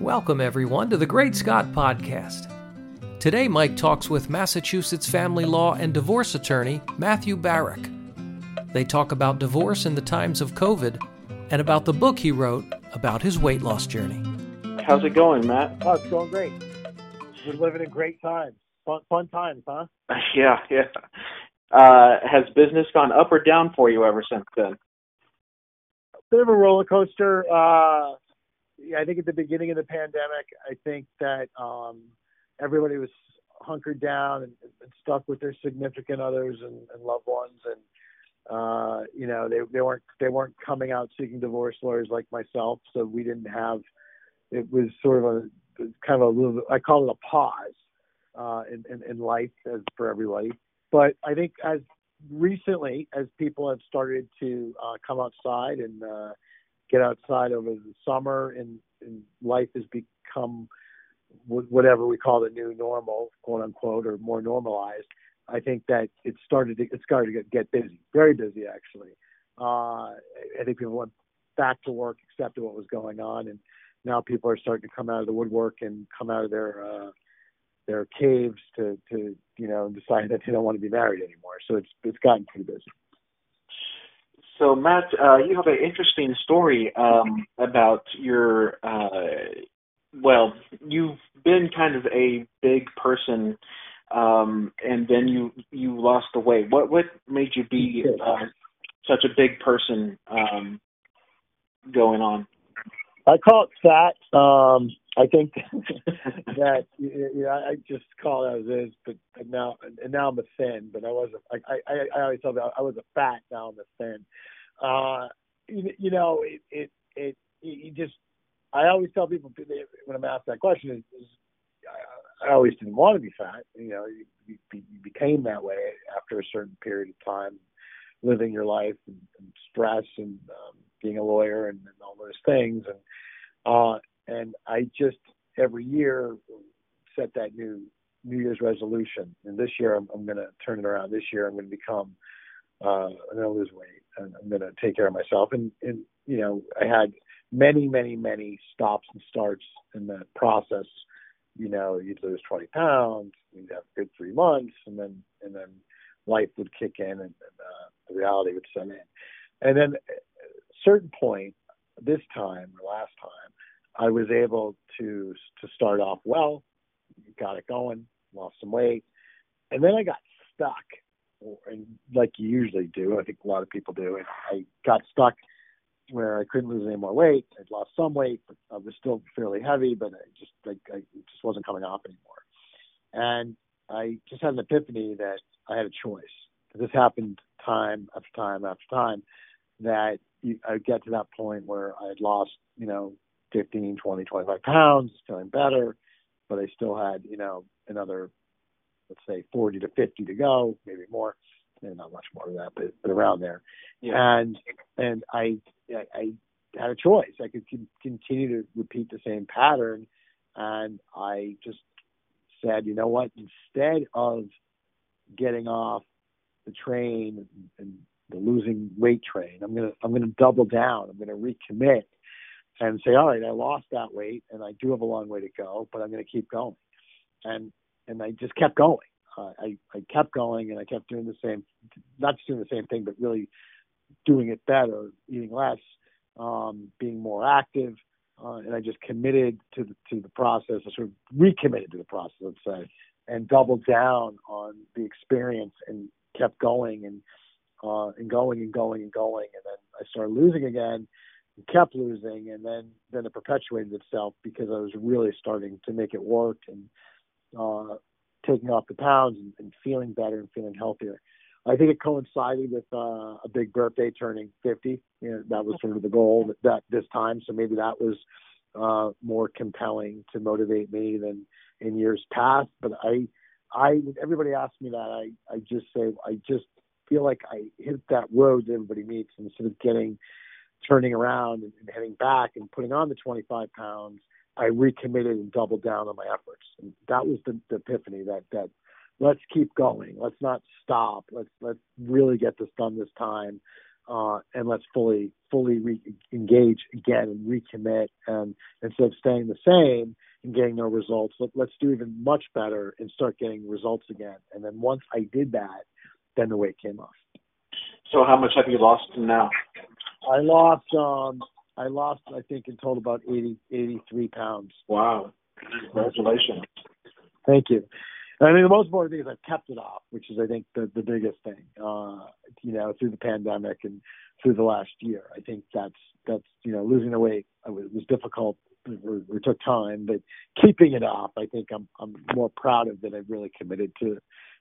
Welcome, everyone, to the Great Scott Podcast. Today, Mike talks with Massachusetts family law and divorce attorney Matthew Barach. They talk about divorce in the times of COVID and about the book he wrote about his weight loss journey. How's it going, Matt? Oh, it's going great. We're living in great times. Fun, fun times, huh? Yeah, yeah. Uh, has business gone up or down for you ever since then? Bit of a roller coaster. Uh, I think at the beginning of the pandemic, I think that um, everybody was hunkered down and, and stuck with their significant others and, and loved ones, and uh, you know they they weren't they weren't coming out seeking divorce lawyers like myself, so we didn't have. It was sort of a kind of a little. I call it a pause uh, in, in in life as for everybody, but I think as recently as people have started to uh, come outside and uh, get outside over the summer and, and life has become whatever we call the new normal, quote unquote, or more normalized. I think that it started to, it started to get, busy, very busy actually. Uh, I think people went back to work, accepted what was going on, and now people are starting to come out of the woodwork and come out of their uh, their caves to to you know decide that they don't want to be married anymore. So it's it's gotten pretty busy. So Matt, uh, you have an interesting story um, about your. Uh, well, you've been kind of a big person, um, and then you you lost the weight. What what made you be uh, such a big person um, going on? I call it fat. Um, I think that you know, I just call it as is, but now and now I'm a thin, but I wasn't. I I, I always thought I was a fat. Now I'm a thin. Uh, you, you know, it it it you just. I always tell people when I'm asked that question is, is I, I always didn't want to be fat. You know, you, you, became that way after a certain period of time, living your life and, and stress and um, being a lawyer and, and all those things and uh, and I just every year set that new New Year's resolution. And this year I'm, I'm going to turn it around. This year I'm going to become, uh, I'm going to lose weight I'm going to take care of myself. And, and, you know, I had many, many, many stops and starts in that process. You know, you'd lose 20 pounds, you'd have a good three months, and then, and then life would kick in and, and uh, the reality would set in. And then at a certain point, this time or last time, I was able to to start off well, got it going, lost some weight, and then I got stuck, and like you usually do, I think a lot of people do, and I got stuck where I couldn't lose any more weight. I'd lost some weight, but I was still fairly heavy, but I just like I just wasn't coming off anymore, and I just had an epiphany that I had a choice. This happened time after time after time that I'd get to that point where I had lost, you know, 15, 20, 25 pounds, feeling better, but I still had, you know, another, let's say 40 to 50 to go, maybe more, maybe not much more than that, but, but around there. Yeah. And, and I, I, I had a choice. I could con- continue to repeat the same pattern. And I just said, you know what, instead of getting off the train and, and the losing weight train, I'm to, I'm going to double down. I'm going to recommit and say, all right, I lost that weight and I do have a long way to go, but I'm going to keep going. And and I just kept going. Uh, I I kept going and I kept doing the same, not just doing the same thing, but really doing it better, eating less, um, being more active, uh, and I just committed to the to the process. I sort of recommitted to the process, let's say, and doubled down on the experience and kept going and uh, and going and going and going, and then I started losing again kept losing, and then then it perpetuated itself because I was really starting to make it work and uh, taking off the pounds and, and feeling better and feeling healthier. I think it coincided with uh, a big birthday, turning 50. You know, that was sort of the goal that, that this time. So maybe that was uh, more compelling to motivate me than in years past. But I, I, everybody asks me that, I, I just say I just feel like I hit that road that everybody meets instead of getting turning around and, and heading back and putting on the 25 pounds, I recommitted and doubled down on my efforts. And that was the, the epiphany that that let's keep going. Let's not stop. Let's let's really get this done this time. uh, and let's fully fully re- engage again and recommit. And instead of staying the same and getting no results, let, let's do even much better and start getting results again. And then once I did that, then the weight came off. So how much have you lost now? I lost um I lost I think in total about 80 83 pounds. Wow. Congratulations. Thank you. I mean, the most important thing is I've kept it off, which is, I think, the, the biggest thing. Uh, you know, through the pandemic and through the last year, I think that's that's you know, losing the weight was, was difficult. It, it took time, but keeping it off, I think I'm I'm more proud of that. I've really committed to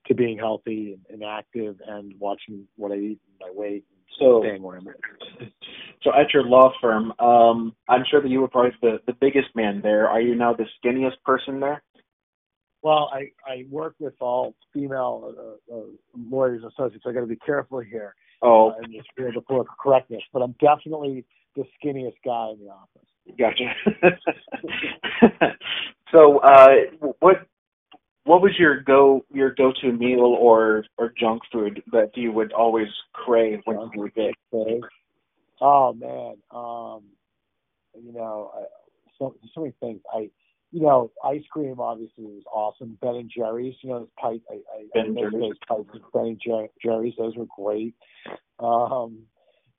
to being healthy and, and active and watching what I eat and my weight and so staying where I'm at. So at your law firm, um, I'm sure that you were probably the, the biggest man there. Are you now the skinniest person there? Well, I, I work with all female uh, uh, lawyers and associates. So I got to be careful here. Oh, uh, and just be able to correctness. But I'm definitely the skinniest guy in the office. Gotcha. so, uh, what what was your go your go to meal or or junk food that you would always crave when you were big? Oh man, um, you know, I, so so many things. I you know, ice cream obviously was awesome. Ben and Jerry's, you know, those pipe, I, I, Ben I Jerry's. those pipes Ben and Jer- Jerry's, those were great. Um,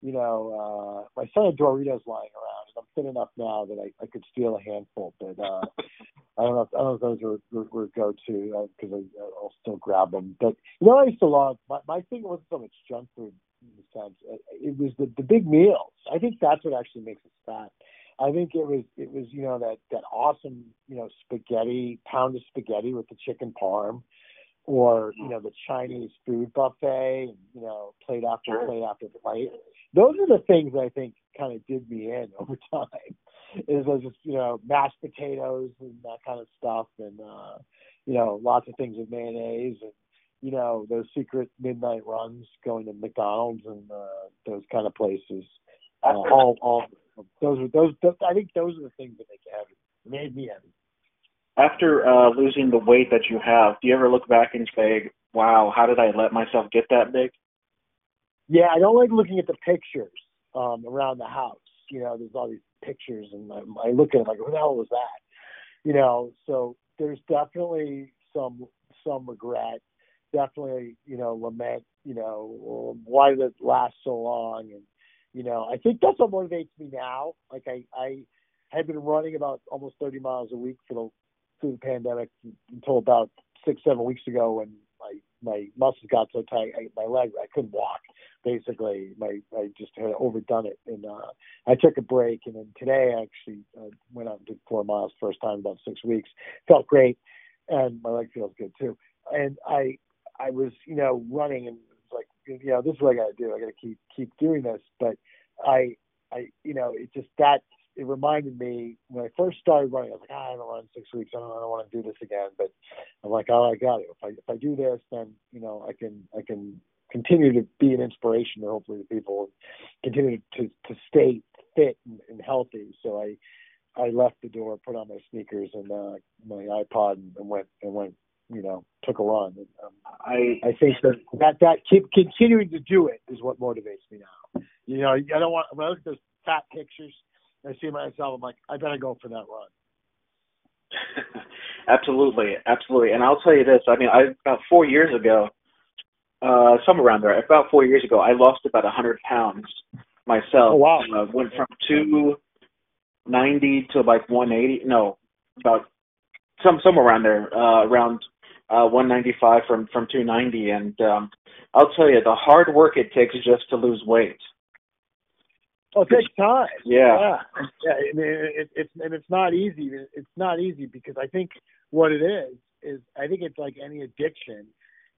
you know, uh, my son had Doritos lying around, and I'm thin enough now that I, I could steal a handful, but uh, I don't know. If, I don't know if those were were, were go to because I I'll still grab them. But you know, I used to love my my thing wasn't so much junk food the sense it, was the the big meals. I think that's what actually makes us fat. I think it was it was you know that that awesome you know spaghetti pound of spaghetti with the chicken parm, or you know the Chinese food buffet, you know plate after plate after plate. Those are the things that I think kind of did me in over time. Is those just you know mashed potatoes and that kind of stuff, and uh, you know lots of things with mayonnaise and you know those secret midnight runs going to McDonald's and uh, those kind of places. Uh, all all those are those, those. I think those are the things that make you heavy. Made me heavy. After uh, losing the weight that you have, do you ever look back and say, "Wow, how did I let myself get that big?" Yeah, I don't like looking at the pictures um, around the house. You know, there's all these pictures, and I, I look at it like, "Who the hell was that?" You know, so there's definitely some some regret, definitely you know lament. You know, why did it last so long? And you know, I think that's what motivates me now. Like I, I had been running about almost 30 miles a week for the through the pandemic until about six, seven weeks ago when my my muscles got so tight, I, my leg, I couldn't walk. Basically, my I just had overdone it, and uh, I took a break. And then today, I actually uh, went out and did four miles first time in about six weeks. Felt great, and my leg feels good too. And I I was you know running and it's like you know this is what I got to do. I got to keep keep doing this. But I I you know it just that it reminded me when I first started running. I was like, ah, I haven't run six weeks. I don't, I don't want to do this again. But I'm like, oh, I got it. If I if I do this, then you know I can I can continue to be an inspiration to hopefully the people, continue to to stay fit and, and healthy. So I I left the door, put on my sneakers and uh, my iPod, and went and went you know took a run. And, um, I I think that that that keep continuing to do it is what motivates me now. You know, I don't want when I look at those fat pictures, I see myself. I'm like, I better go for that run. absolutely, absolutely. And I'll tell you this. I mean, I about four years ago, uh, somewhere around there, about four years ago, I lost about a hundred pounds myself. Oh, wow. Uh, went from two ninety to like one eighty. No, about some somewhere around there, uh, around uh, 195 from from 290. And um, I'll tell you, the hard work it takes just to lose weight. Oh, it takes time. Yeah. yeah. yeah. I mean, it, it's and it's not easy. It's not easy because I think what it is is I think it's like any addiction.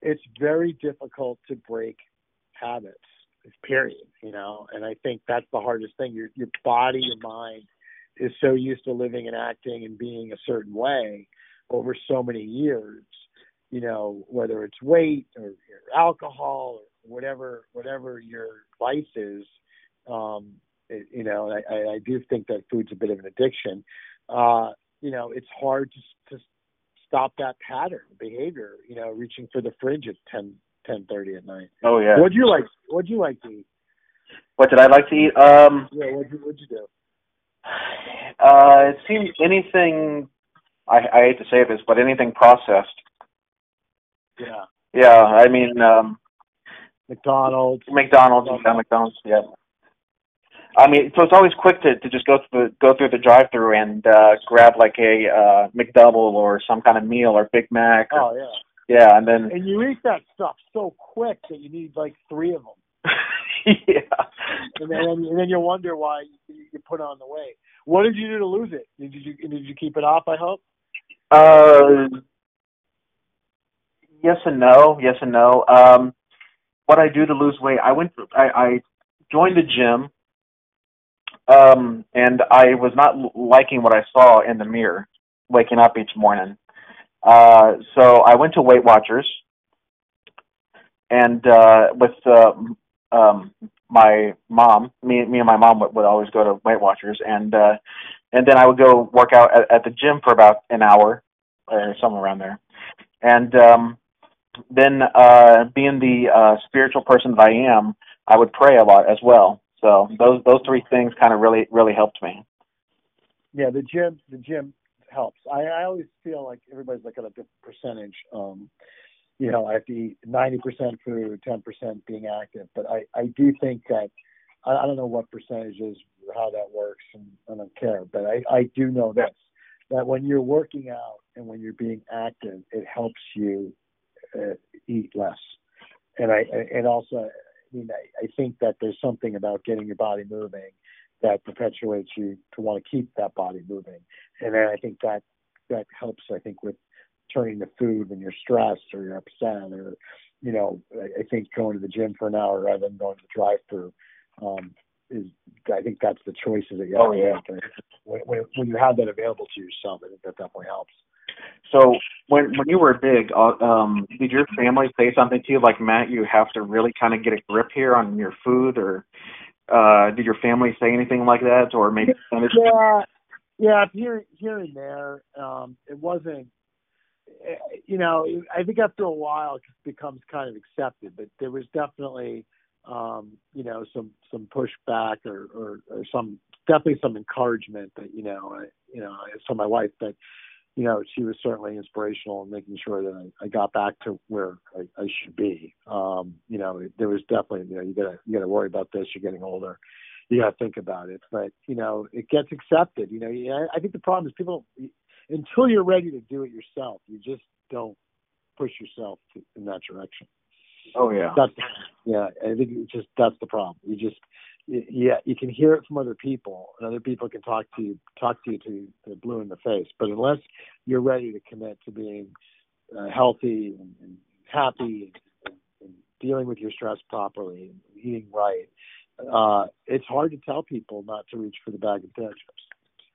It's very difficult to break habits. Period. You know, and I think that's the hardest thing. Your your body, your mind is so used to living and acting and being a certain way over so many years. You know, whether it's weight or, alcohol or whatever whatever your vice is um, it, you know, I, I, do think that food's a bit of an addiction. Uh, you know, it's hard to, to stop that pattern behavior. You know, reaching for the fridge at ten ten thirty at night. Oh yeah. What'd you like? What'd you like to eat? What did I like to eat? Um, Yeah, what'd you what'd you do? uh, it seems anything. I, I hate to say this, but anything processed. Yeah, Yeah, I mean um, McDonald's. McDonald's. Yeah, McDonald's. Yeah. I mean, so it's always quick to to just go through the go through the drive-through and uh, grab like a uh, McDouble or some kind of meal or Big Mac. Or, Oh yeah, Yeah, and then and you eat that stuff so quick that you need like three of them, yeah. and then and then you wonder why you, you put on the weight. What did you do to lose it? Did you did you keep it off? I hope. Uh, yes and no. Yes and no. Um, what I do to lose weight, I went. I, I joined the gym, um, and I was not liking what I saw in the mirror waking up each morning. Uh, so I went to Weight Watchers, and uh, with uh, um, my mom, me, me and my mom would, would always go to Weight Watchers, and uh, and then I would go work out at, at the gym for about an hour or somewhere around there. And um, then, uh, being the uh, spiritual person that I am, I would pray a lot as well. So those those three things kind of really really helped me. Yeah, the gym the gym helps. I, I always feel like everybody's like at a different percentage. Um, you know, I have to eat ninety percent food, ten percent being active. But I, I do think that I, I don't know what percentage is how that works and I don't care. But I, I do know this that when you're working out and when you're being active, it helps you uh, eat less. And I and also I mean I, I think that there's something about getting your body moving that perpetuates you to want to keep that body moving. And then I think that that helps. I think with turning to food when you're stressed or you're upset, or you know, I, I think going to the gym for an hour rather than going to the drive-through um, is. I think that's the choices that you have Oh, to yeah. make. When, when, when you have that available to yourself, I think that definitely helps. So when when you were big, uh, um, did your family say something to you like Matt? You have to really kind of get a grip here on your food, or uh, did your family say anything like that, or maybe Yeah, yeah, here here and there. Um, it wasn't. eh, You know, I think after a while it becomes kind of accepted, but there was definitely, um, you know, some some pushback or, or or some definitely some encouragement that you know, I, you know, from my wife that you know she was certainly inspirational in making sure that I, I got back to where I, I should be. Um, you know, there was definitely you know you gotta you gotta worry about this. You're getting older you got to think about it. But you know, it gets accepted. You know, I think the problem is people until you're ready to do it yourself, you just don't push yourself to, in that direction. Oh yeah, That's yeah. I think it's just that's the problem. You just yeah, you can hear it from other people, and other people can talk to you talk to you to the blue in the face. But unless you're ready to commit to being uh, healthy and, and happy and, and dealing with your stress properly and eating right, uh, it's hard to tell people not to reach for the bag of potato chips.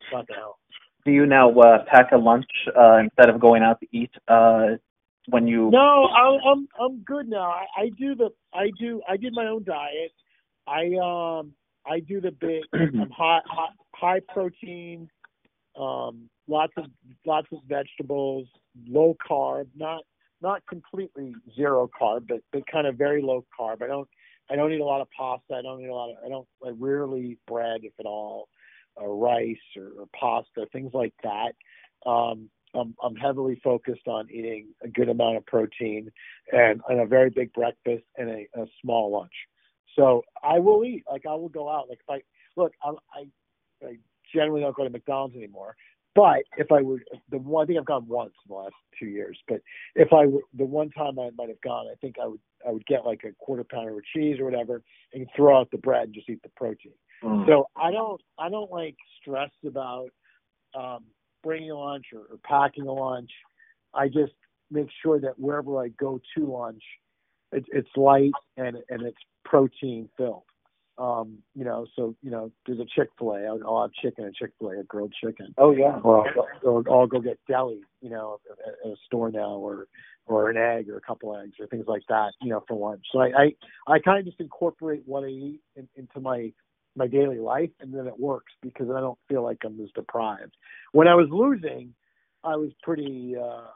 It's not gonna help. do you now uh, pack a lunch uh, instead of going out to eat uh, when you? No, I, I'm I'm good now. I, I do the I do I did my own diet. I um I do the big I'm high, high high protein, um lots of lots of vegetables, low carb, not not completely zero carb, but but kind of very low carb. I don't I don't eat a lot of pasta. I don't eat a lot of I don't I rarely eat bread if at all, or rice or, or pasta things like that. Um, I'm, I'm heavily focused on eating a good amount of protein and, and a very big breakfast and a, a small lunch. So I will eat. Like I will go out. Like if I look, I, I, I generally don't go to McDonald's anymore. But if I would, the one I think I've gone once in the last two years. But if I were the one time I might have gone, I think I would I would get like a quarter pounder with cheese or whatever, and throw out the bread and just eat the protein. Mm. So I don't I don't like stress about um, bringing a lunch or, or packing a lunch. I just make sure that wherever I go to lunch, it, it's light and and it's protein filled. Um, you know, so you know, there's a Chick Fil A. I'll, I'll have chicken and Chick Fil A, a grilled chicken, Oh yeah. or I'll, or I'll go get deli, you know, at, at a store now, or or an egg or a couple eggs or things like that, you know, for lunch. So I I, I kind of just incorporate what I eat in, into my my daily life, and then it works because I don't feel like I'm as deprived. When I was losing, I was pretty. uh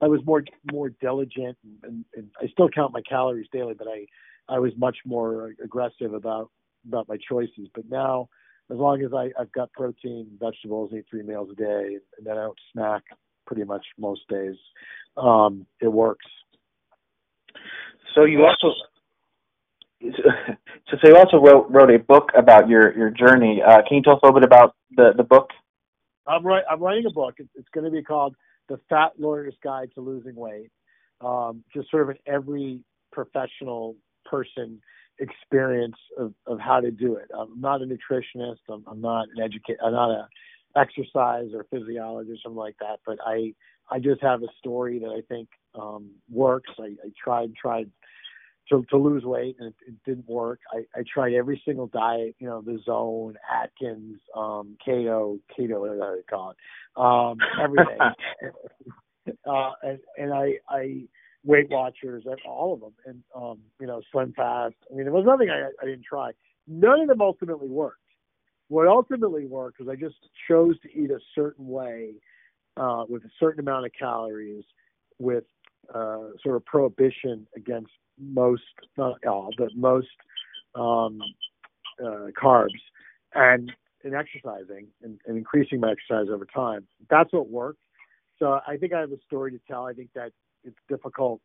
I was more more diligent, and, and I still count my calories daily, but I I was much more aggressive about about my choices. But now, as long as I, I've got protein, vegetables, eat three meals a day, and then I don't snack pretty much most days, um, it works. So you also so, so you also wrote wrote a book about your your journey. Uh, can you tell us a little bit about the the book? I'm right. I'm writing a book. It's, it's going to be called "The Fat Lawyer's Guide to Losing Weight." Um, just sort of an every professional person experience of, of how to do it. I'm not a nutritionist. I'm, I'm not an educate. I'm not a exercise or physiologist, or something like that. But I I just have a story that I think um, works. I, I tried tried to, to lose weight and it, it didn't work. I, I tried every single diet, you know, the zone, Atkins, um, keto, keto, whatever they call it, um, everything. uh, and, and I, I, Weight Watchers, all of them, and um, you know, Slim Fast. I mean, there was nothing I, I didn't try. None of them ultimately worked. What ultimately worked was I just chose to eat a certain way, uh, with a certain amount of calories, with uh, sort of prohibition against most, not all, but most um, uh, carbs, and in exercising and, and increasing my exercise over time. That's what worked. So I think I have a story to tell. I think that it's difficult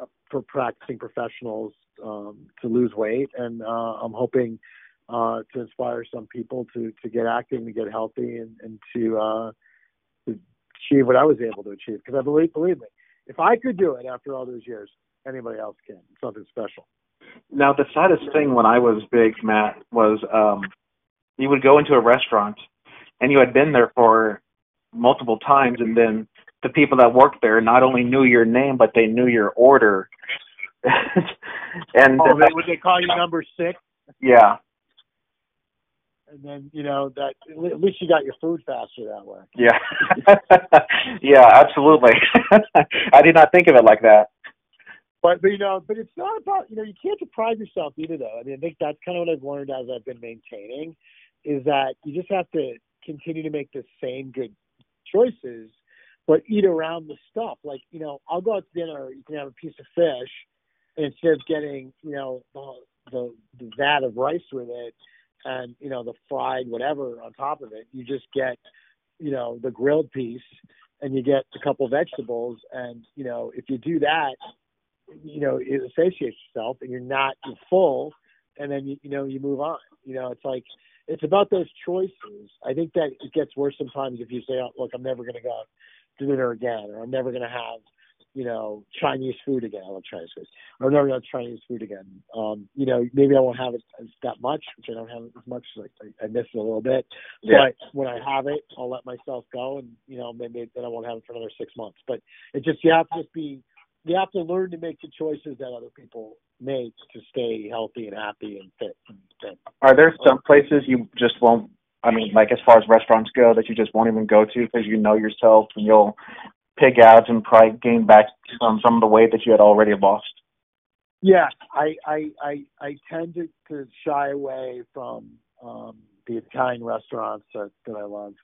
uh, for practicing professionals um, to lose weight, and uh, I'm hoping uh, to inspire some people to to get active and get healthy and, and to, uh, to achieve what I was able to achieve. Because I believe, believe me, if I could do it after all those years, anybody else can. It's something special. Now, the saddest thing when I was big, Matt, was um, you would go into a restaurant and you had been there for multiple times, and then the people that worked there not only knew your name, but they knew your order. and oh, they, would they call you number six? Yeah. And then you know that at least you got your food faster that way. Yeah. yeah, absolutely. I did not think of it like that. But, but you know, but it's not about you know you can't deprive yourself either though. I mean, I think that's kind of what I've learned as I've been maintaining, is that you just have to continue to make the same good choices, but eat around the stuff. Like you know, I'll go out to dinner. You can have a piece of fish, and instead of getting you know the the, the vat of rice with it, and you know the fried whatever on top of it, you just get you know the grilled piece and you get a couple vegetables and you know if you do that you know, it associates yourself and you're not you're full and then you, you know, you move on. You know, it's like it's about those choices. I think that it gets worse sometimes if you say, oh, look, I'm never gonna go to dinner again or I'm never gonna have, you know, Chinese food again. I love Chinese food. Or I'm never gonna have Chinese food again. Um, you know, maybe I won't have it as that much, which I don't have as much. Like I, I miss it a little bit. Yeah. But when I have it, I'll let myself go, and you know, maybe then I won't have it for another six months. But it just you have to just be you have to learn to make the choices that other people make to stay healthy and happy and fit. And fit. Are there some places you just won't? I mean, like as far as restaurants go, that you just won't even go to because you know yourself and you'll pig out and probably gain back some some of the weight that you had already lost. Yeah, I I I, I tend to, to shy away from um, the Italian restaurants that, that I love.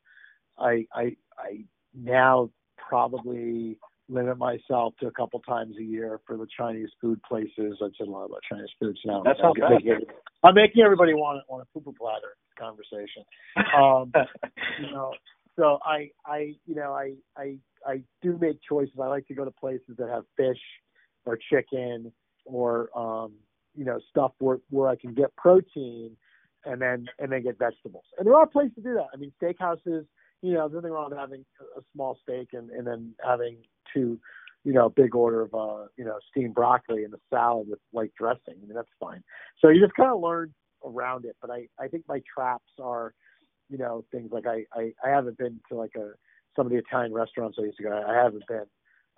I I I now probably limit myself to a couple times a year for the Chinese food places. I've said a lot about Chinese foods now. That's not bad. Making, I'm making everybody want want a poo platter conversation. Um, you know, so I I you know I I I do make choices. I like to go to places that have fish or chicken or um, you know stuff where where I can get protein and then and then get vegetables. And there are places to do that. I mean, steakhouses you know, there's nothing wrong with having a small steak and, and then having two, you know, big order of, uh, you know, steamed broccoli and a salad with white dressing. I mean, that's fine. So you just kind of learn around it. But I, I think my traps are, you know, things like I, I, I haven't been to like a, some of the Italian restaurants I used to go. I haven't been,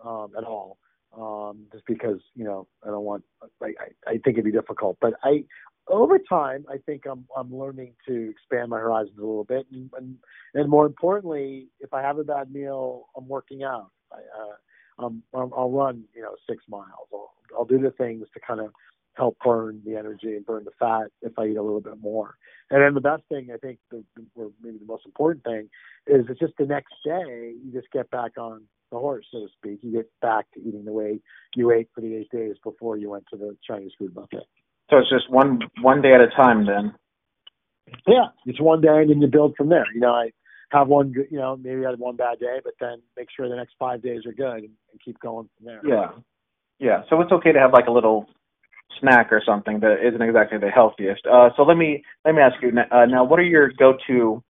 um, at all. Um, just because, you know, I don't want, I, I, I think it'd be difficult, but I, over time, I think I'm I'm learning to expand my horizons a little bit, and and, and more importantly, if I have a bad meal, I'm working out. I, uh, um, I'll run, you know, six miles. I'll, I'll do the things to kind of help burn the energy and burn the fat if I eat a little bit more. And then the best thing, I think, the, the, or maybe the most important thing, is it's just the next day you just get back on the horse, so to speak. You get back to eating the way you ate for the eight days before you went to the Chinese food buffet. So it's just one one day at a time then. Yeah, it's one day and then you build from there. You know, I have one you know, maybe I had one bad day, but then make sure the next five days are good and, and keep going from there. Yeah, yeah. So it's okay to have like a little snack or something that isn't exactly the healthiest. Uh, so let me let me ask you uh, now. What are your go-to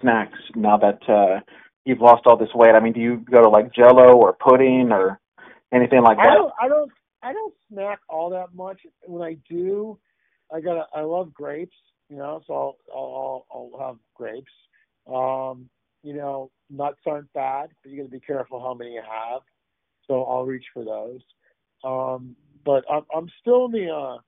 snacks now that uh, you've lost all this weight? I mean, do you go to like Jello or pudding or anything like that? I don't. I don't. I don't snack all that much. When I do, I got. I love grapes. You know, so I'll I'll, I'll have grapes. Um, you know, nuts aren't bad, but you got to be careful how many you have. So I'll reach for those. Um, but I'm, I'm still in the uh,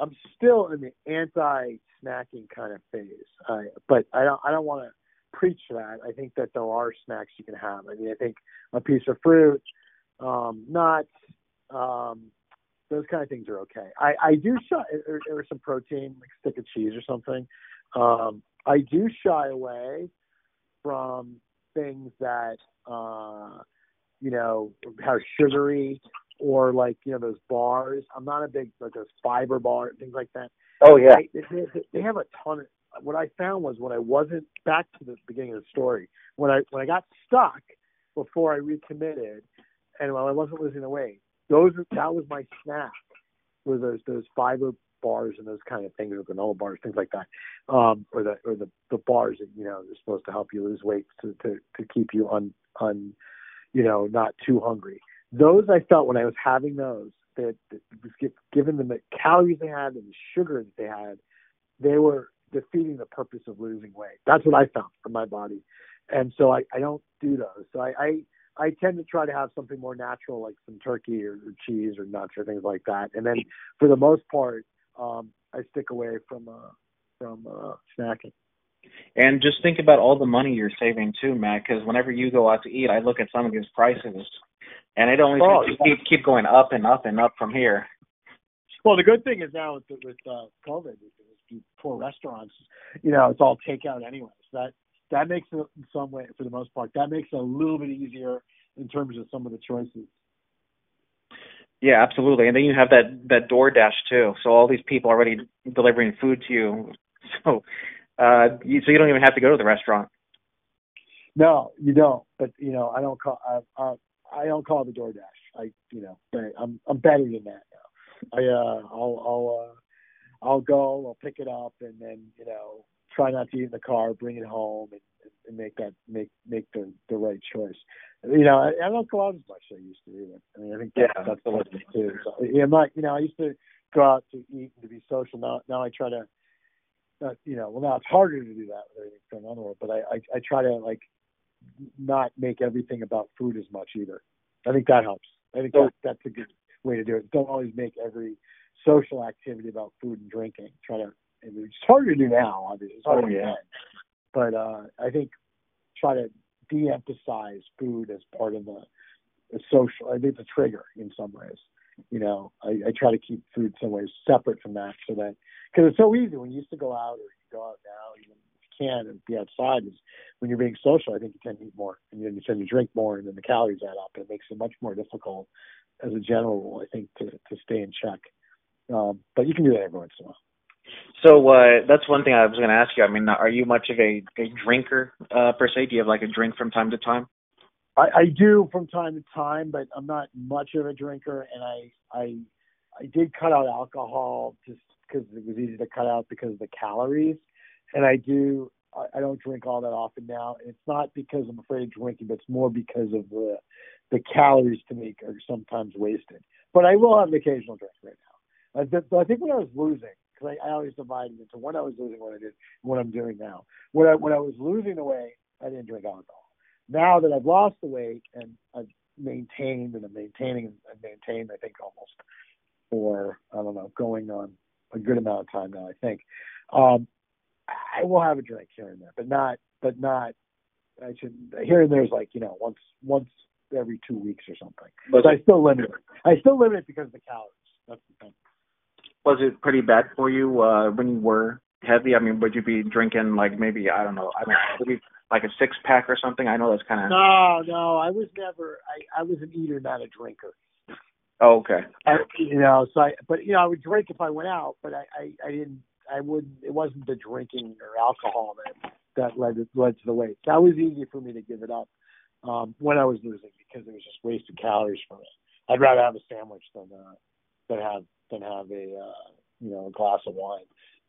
I'm still in the anti-snacking kind of phase. I, but I don't I don't want to preach that. I think that there are snacks you can have. I mean, I think a piece of fruit, um, nuts, um, those kind of things are okay. I, I do or, or some protein, like stick of cheese or something. Um, I do shy away from things that uh, you know are sugary or like you know those bars. I'm not a big like those fiber bars things like that. Oh yeah, they, they, they have a ton of. What I found was when I wasn't back to the beginning of the story when I when I got stuck before I recommitted and while I wasn't losing the weight, those that was my snack. Were those those fiber bars and those kind of things, or granola bars, things like that, um, or the or the the bars that you know are supposed to help you lose weight to to to keep you on on you know not too hungry. Those I felt when I was having those that, that given them the calories they had and the sugar that they had, they were defeating the purpose of losing weight. That's what I found for my body, and so I I don't do those. So I, I I tend to try to have something more natural, like some turkey or, or cheese or nuts or things like that. And then, for the most part, um, I stick away from uh, from uh, snacking. And just think about all the money you're saving too, Matt. Because whenever you go out to eat, I look at some of these prices, and it only oh, yeah. keep keep going up and up and up from here. Well, the good thing is now with with uh, COVID, these poor restaurants, you know, it's all takeout anyway. So that that makes it in some way, for the most part, that makes it a little bit easier in terms of some of the choices. Yeah, absolutely. And then you have that that DoorDash too. So all these people already delivering food to you. So uh you, so you don't even have to go to the restaurant. No, you don't. But you know, I don't call I I, I don't call the DoorDash. I you know, but I'm I'm better than that now. I uh I'll I'll uh I'll go, I'll pick it up and then, you know, try not to eat in the car, bring it home and, and make that make make the the right choice you know, I, I don't go out as much as I used to either. I mean, I think that, yeah, that's the one too. So, yeah, not, you know, I used to go out to eat and to be social. Now, now I try to, uh, you know, well now it's harder to do that with everything going on in the world. But I, I, I try to like not make everything about food as much either. I think that helps. I think that, that's a good way to do it. Don't always make every social activity about food and drinking. Try to. It's harder to do now, obviously. It's harder oh, yeah. But uh, I think try to de-emphasize food as part of the, the social. I think it's a trigger in some ways. You know, I, I try to keep food some ways separate from that, so that because it's so easy when you used to go out or you go out now, even if you can and be outside. Is when you're being social, I think you tend to eat more and then you tend to drink more, and then the calories add up. It makes it much more difficult, as a general rule, I think, to to stay in check. Um, but you can do that every once in a while. So uh, that's one thing I was going to ask you. I mean, are you much of a, a drinker uh, per se? Do you have like a drink from time to time? I, I do from time to time, but I'm not much of a drinker, and I I I did cut out alcohol just because it was easy to cut out because of the calories, and I do I, I don't drink all that often now. And it's not because I'm afraid of drinking, but it's more because of the the calories to me are sometimes wasted. But I will have an occasional drink right now. I, I think when I was losing, because I, I always divide it into when I was losing what I did, what I'm doing now. When I when I was losing the weight, I didn't drink alcohol. Now that I've lost the weight and I've maintained and I'm maintaining and maintained, I think almost for I don't know, going on a good amount of time now. I think um, I will have a drink here and there, but not but not. I should here and there's like you know once once every two weeks or something. But I still limit it. I still limit it because of the calories. That's the thing was it pretty bad for you uh when you were heavy? I mean, would you be drinking like maybe I don't know, I don't maybe like a six pack or something? I know that's kind of no, no. I was never. I I was an eater, not a drinker. Oh, okay. I, you know, so I, but you know, I would drink if I went out, but I, I, I didn't, I wouldn't. It wasn't the drinking or alcohol that that led led to the weight. That was easy for me to give it up um, when I was losing because it was just wasted calories for me. I'd rather have a sandwich than uh, than have than have a uh, you know a glass of wine.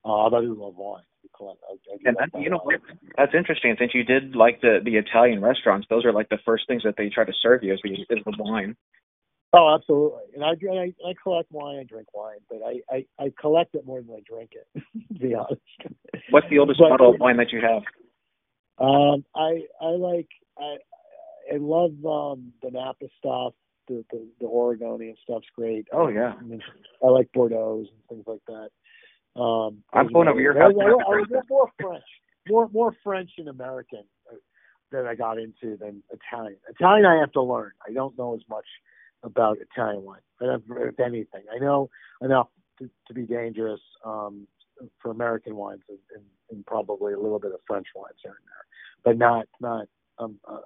Uh, I do love wine. I, I and that, you know that's interesting. Since you did like the the Italian restaurants, those are like the first things that they try to serve you is is the wine. Oh, absolutely. And I, I I collect wine. I drink wine, but I I, I collect it more than I drink it. to be honest. What's the oldest but, bottle of wine that you have? Um, I I like I I love um the Napa stuff. The the, the Oregonian stuff's great. Oh yeah. I, mean, I like Bordeaux and things like that. Um, I'm going over your house. I, I, I was more French, more more French and American uh, that I got into than Italian. Italian I have to learn. I don't know as much about Italian wine, I don't if anything. I know enough to, to be dangerous um, for American wines and, and, and probably a little bit of French wines here and there, but not not um, uh,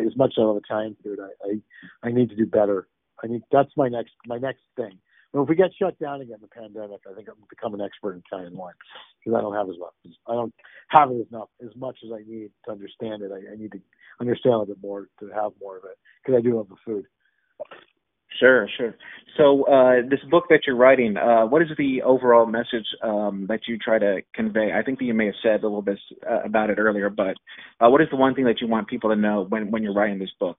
as much as I love Italian food. I, I I need to do better. I need that's my next my next thing. Well, if we get shut down again, the pandemic, I think to become an expert in Italian wine because I don't have as much. I don't have it enough as much as I need to understand it. I, I need to understand a bit more to have more of it because I do love the food. Sure, sure. So, uh, this book that you're writing, uh, what is the overall message um, that you try to convey? I think that you may have said a little bit uh, about it earlier, but uh, what is the one thing that you want people to know when, when you're writing this book?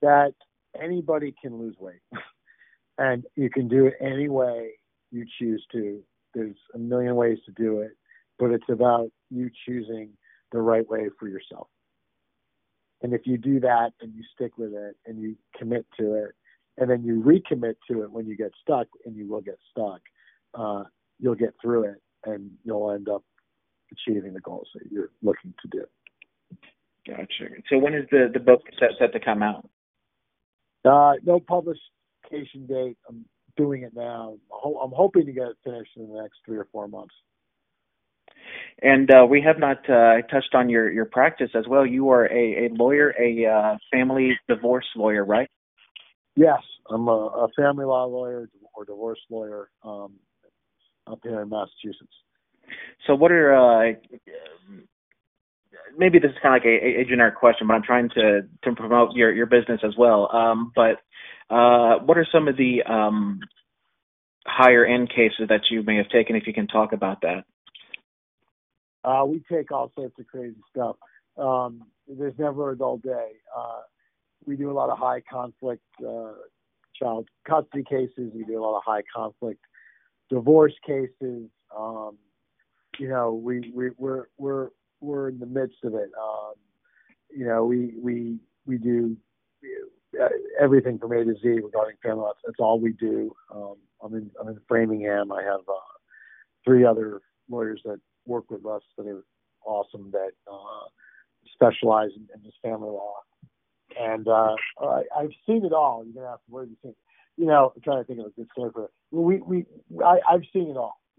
That anybody can lose weight, and you can do it any way you choose to. There's a million ways to do it, but it's about you choosing the right way for yourself. And if you do that and you stick with it and you commit to it, and then you recommit to it when you get stuck, and you will get stuck, uh, you'll get through it and you'll end up achieving the goals that you're looking to do. Gotcha. So when is the the book set set to come out? Uh, no publication date. I'm doing it now. I'm hoping to get it finished in the next three or four months. And uh, we have not uh, touched on your, your practice as well. You are a, a lawyer, a uh, family divorce lawyer, right? Yes, I'm a, a family law lawyer or divorce lawyer um, up here in Massachusetts. So, what are uh, maybe this is kind of like a, a generic question, but I'm trying to to promote your your business as well. Um, but uh, what are some of the um, higher end cases that you may have taken, if you can talk about that? Uh, we take all sorts of crazy stuff. Um, there's never a dull day. Uh, we do a lot of high conflict uh, child custody cases. We do a lot of high conflict divorce cases. Um, you know, we, we we're we're we're in the midst of it. Um, you know, we we we do uh, everything from A to Z regarding family law. That's all we do. Um, I'm in I'm in Framingham. I have uh, three other lawyers that work with us that are awesome that uh, specialize in, in this family law. And uh, I, I've seen it all. You're gonna ask where have you seen? You know, I'm trying to think of a good story for it. We we I, I've seen it all.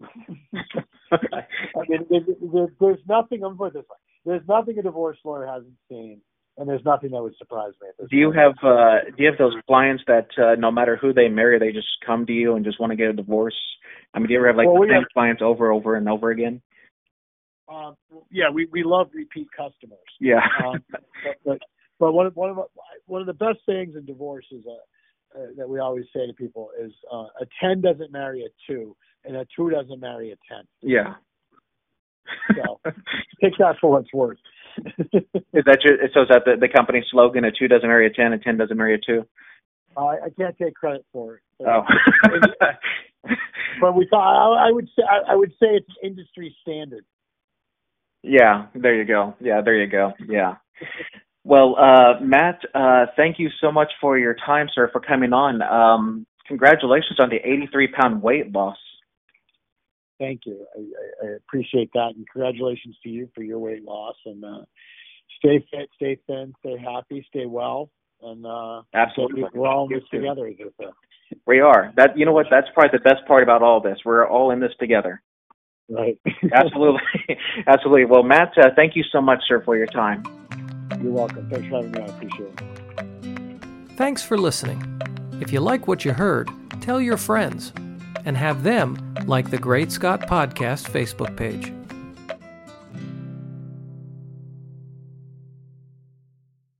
I mean, there, there, there's nothing. I'm put this way. There's nothing a divorce lawyer hasn't seen, and there's nothing that would surprise me. do you have uh, Do you have those clients that uh, no matter who they marry, they just come to you and just want to get a divorce? I mean, do you ever have like well, the same have, clients over, over, and over again? Um, yeah, we, we love repeat customers. Yeah. um, but, but, but one of one of one of the best things in divorce is uh, uh, that we always say to people is uh, a ten doesn't marry a two, and a two doesn't marry a ten. Yeah. So take that for what it's worth. is that your, so? Is that the, the company slogan? A two doesn't marry a ten, a ten doesn't marry a two. Uh, I can't take credit for it. But, oh. but we thought I, I would say I, I would say it's industry standard. Yeah, there you go. Yeah, there you go. Yeah. Well, uh, Matt, uh, thank you so much for your time, sir, for coming on. Um, congratulations on the 83 pound weight loss. Thank you. I, I, appreciate that, and congratulations to you for your weight loss. And uh, stay fit, stay thin, stay happy, stay well, and uh, absolutely, we're all in this together. We are. That you know what? That's probably the best part about all this. We're all in this together. Right. Absolutely. Absolutely. Well, Matt, uh, thank you so much, sir, for your time. You're welcome. Thanks for having me. I appreciate it. Thanks for listening. If you like what you heard, tell your friends and have them like the Great Scott Podcast Facebook page.